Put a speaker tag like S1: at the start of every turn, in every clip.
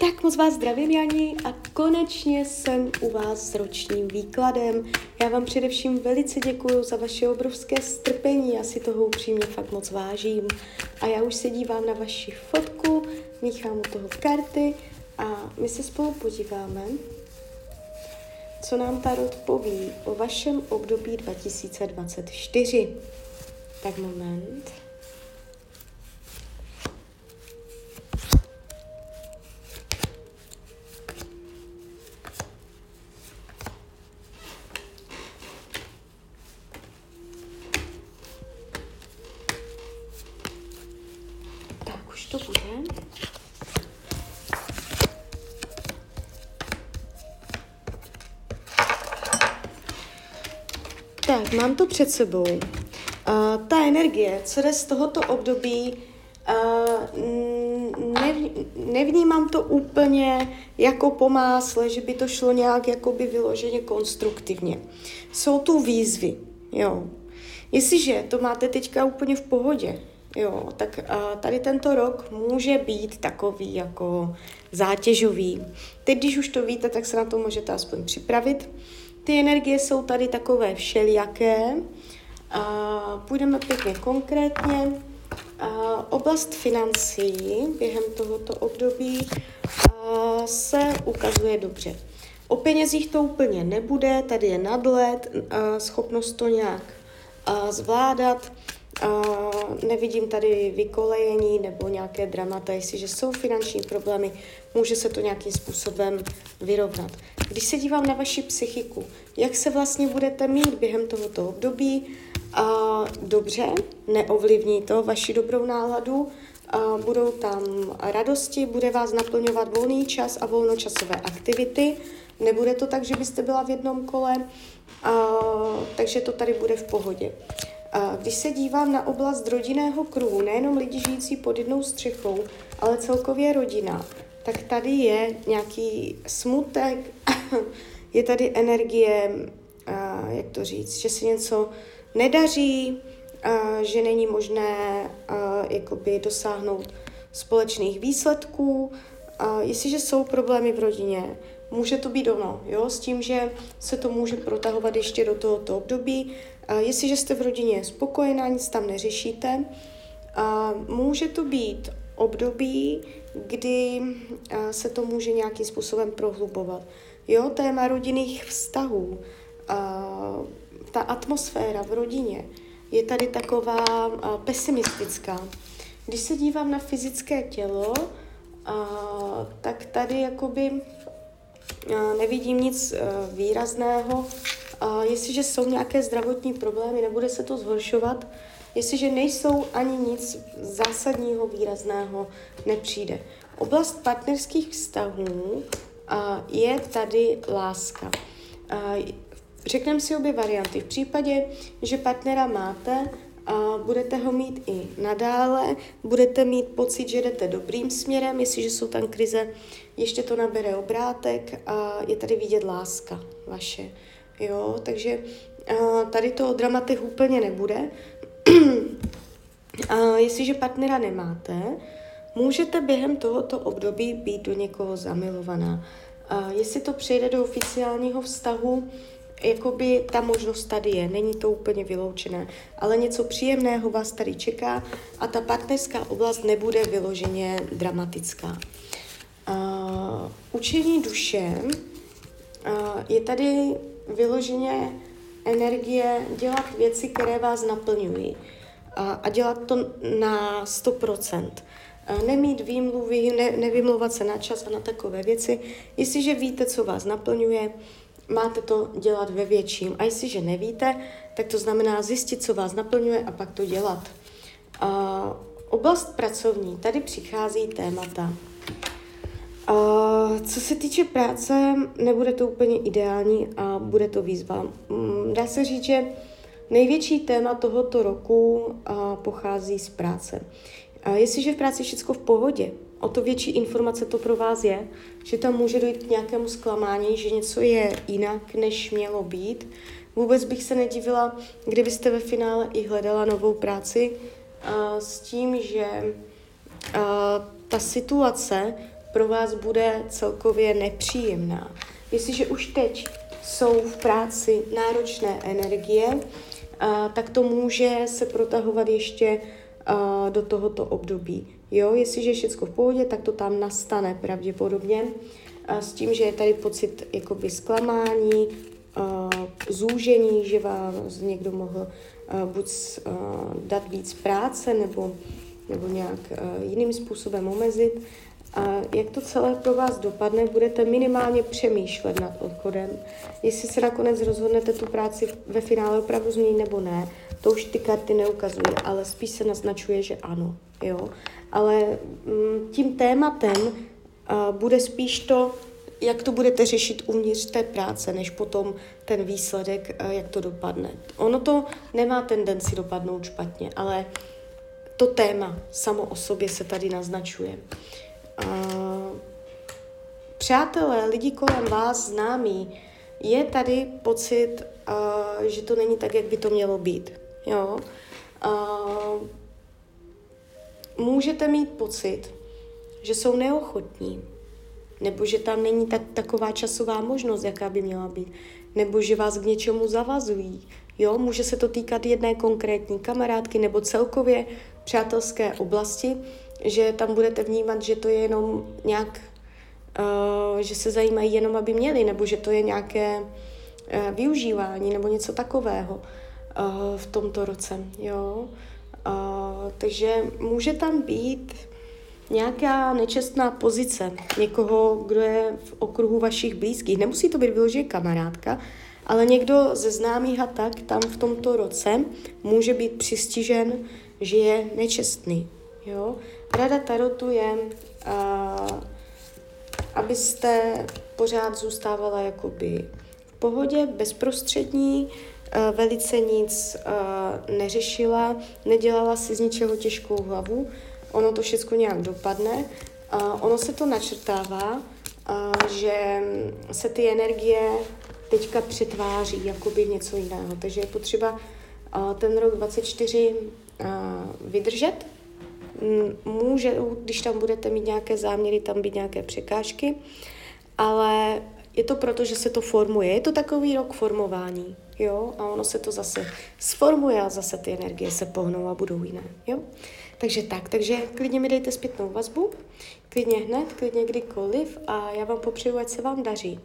S1: Tak moc vás zdravím, Jani, a konečně jsem u vás s ročním výkladem. Já vám především velice děkuji za vaše obrovské strpení, já si toho upřímně fakt moc vážím. A já už se dívám na vaši fotku, míchám u toho karty a my se spolu podíváme, co nám Tarot poví o vašem období 2024. Tak moment. Tak, mám to před sebou. Uh, ta energie, co jde z tohoto období, uh, nev, nevnímám to úplně jako po másle, že by to šlo nějak jakoby vyloženě konstruktivně. Jsou tu výzvy, jo. Jestliže to máte teďka úplně v pohodě, Jo, tak tady tento rok může být takový jako zátěžový. Teď, když už to víte, tak se na to můžete aspoň připravit. Ty energie jsou tady takové všelijaké. Půjdeme pěkně konkrétně. Oblast financí během tohoto období se ukazuje dobře. O penězích to úplně nebude, tady je nadlet, schopnost to nějak zvládat. Nevidím tady vykolejení nebo nějaké dramata, jestliže jsou finanční problémy, může se to nějakým způsobem vyrovnat. Když se dívám na vaši psychiku, jak se vlastně budete mít během tohoto období, uh, dobře, neovlivní to vaši dobrou náladu, uh, budou tam radosti, bude vás naplňovat volný čas a volnočasové aktivity, nebude to tak, že byste byla v jednom kole, takže to tady bude v pohodě. Když se dívám na oblast rodinného kruhu, nejenom lidi žijící pod jednou střechou, ale celkově rodina, tak tady je nějaký smutek, je tady energie, jak to říct, že se něco nedaří, že není možné jakoby dosáhnout společných výsledků. Jestliže jsou problémy v rodině, může to být ono, jo, s tím, že se to může protahovat ještě do tohoto období. Jestliže jste v rodině spokojená, nic tam neřešíte, může to být období, kdy se to může nějakým způsobem prohlubovat. Jo, téma rodinných vztahů, ta atmosféra v rodině je tady taková pesimistická. Když se dívám na fyzické tělo, tak tady jakoby nevidím nic e, výrazného. Jestliže jsou nějaké zdravotní problémy, nebude se to zhoršovat. Jestliže nejsou ani nic zásadního, výrazného, nepřijde. Oblast partnerských vztahů je tady láska. Řekneme si obě varianty. V případě, že partnera máte, a budete ho mít i nadále, budete mít pocit, že jdete dobrým směrem, jestliže jsou tam krize, ještě to nabere obrátek a je tady vidět láska vaše. Jo, takže a tady to o úplně nebude. a jestliže partnera nemáte, můžete během tohoto období být do někoho zamilovaná. A jestli to přejde do oficiálního vztahu, jakoby ta možnost tady je, není to úplně vyloučené, ale něco příjemného vás tady čeká a ta partnerská oblast nebude vyloženě dramatická. Uh, učení duše uh, je tady vyloženě energie dělat věci, které vás naplňují a, a dělat to na 100%. Nemít výmluvy, ne, nevymlouvat se na čas a na takové věci. Jestliže víte, co vás naplňuje, máte to dělat ve větším. A jestliže nevíte, tak to znamená zjistit, co vás naplňuje a pak to dělat. Uh, oblast pracovní, tady přichází témata. Uh, co se týče práce, nebude to úplně ideální a bude to výzva. Um, dá se říct, že největší téma tohoto roku uh, pochází z práce. Uh, jestliže v práci je všechno v pohodě, o to větší informace to pro vás je, že tam může dojít k nějakému zklamání, že něco je jinak, než mělo být. Vůbec bych se nedivila, kdybyste ve finále i hledala novou práci uh, s tím, že uh, ta situace pro vás bude celkově nepříjemná. Jestliže už teď jsou v práci náročné energie, a, tak to může se protahovat ještě do tohoto období. Jo, jestliže je všechno v pohodě, tak to tam nastane pravděpodobně. S tím, že je tady pocit jakoby zklamání, zúžení, že vám někdo mohl buď dát víc práce nebo, nebo nějak jiným způsobem omezit. A jak to celé pro vás dopadne, budete minimálně přemýšlet nad odchodem. Jestli se nakonec rozhodnete tu práci ve finále opravdu změnit nebo ne, to už ty karty neukazují, ale spíš se naznačuje, že ano. Jo? Ale mm, tím tématem bude spíš to, jak to budete řešit uvnitř té práce, než potom ten výsledek, jak to dopadne. Ono to nemá tendenci dopadnout špatně, ale to téma samo o sobě se tady naznačuje. Přátelé, lidi kolem vás, známí, je tady pocit, uh, že to není tak, jak by to mělo být. Jo? Uh, můžete mít pocit, že jsou neochotní, nebo že tam není tak, taková časová možnost, jaká by měla být, nebo že vás k něčemu zavazují. Jo, může se to týkat jedné konkrétní kamarádky nebo celkově přátelské oblasti, že tam budete vnímat, že to je jenom nějak, uh, že se zajímají jenom, aby měli, nebo že to je nějaké uh, využívání nebo něco takového uh, v tomto roce. Jo? Takže může tam být nějaká nečestná pozice někoho, kdo je v okruhu vašich blízkých. Nemusí to být vyloženě kamarádka, ale někdo ze známých a tak tam v tomto roce může být přistižen, že je nečestný. Jo? Rada Tarotu je, uh, abyste pořád zůstávala jakoby v pohodě, bezprostřední, uh, velice nic uh, neřešila, nedělala si z ničeho těžkou hlavu, ono to všechno nějak dopadne. Uh, ono se to načrtává, že se ty energie teďka přetváří jakoby něco jiného. Takže je potřeba ten rok 24 uh, vydržet, může, když tam budete mít nějaké záměry, tam být nějaké překážky, ale je to proto, že se to formuje. Je to takový rok formování, jo, a ono se to zase sformuje a zase ty energie se pohnou a budou jiné, jo. Takže tak, takže klidně mi dejte zpětnou vazbu, klidně hned, klidně kdykoliv a já vám popřeju, ať se vám daří,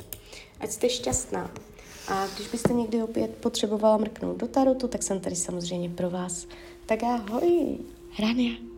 S1: ať jste šťastná. A když byste někdy opět potřebovala mrknout do tarotu, tak jsem tady samozřejmě pro vás. Tak ahoj, Hrania.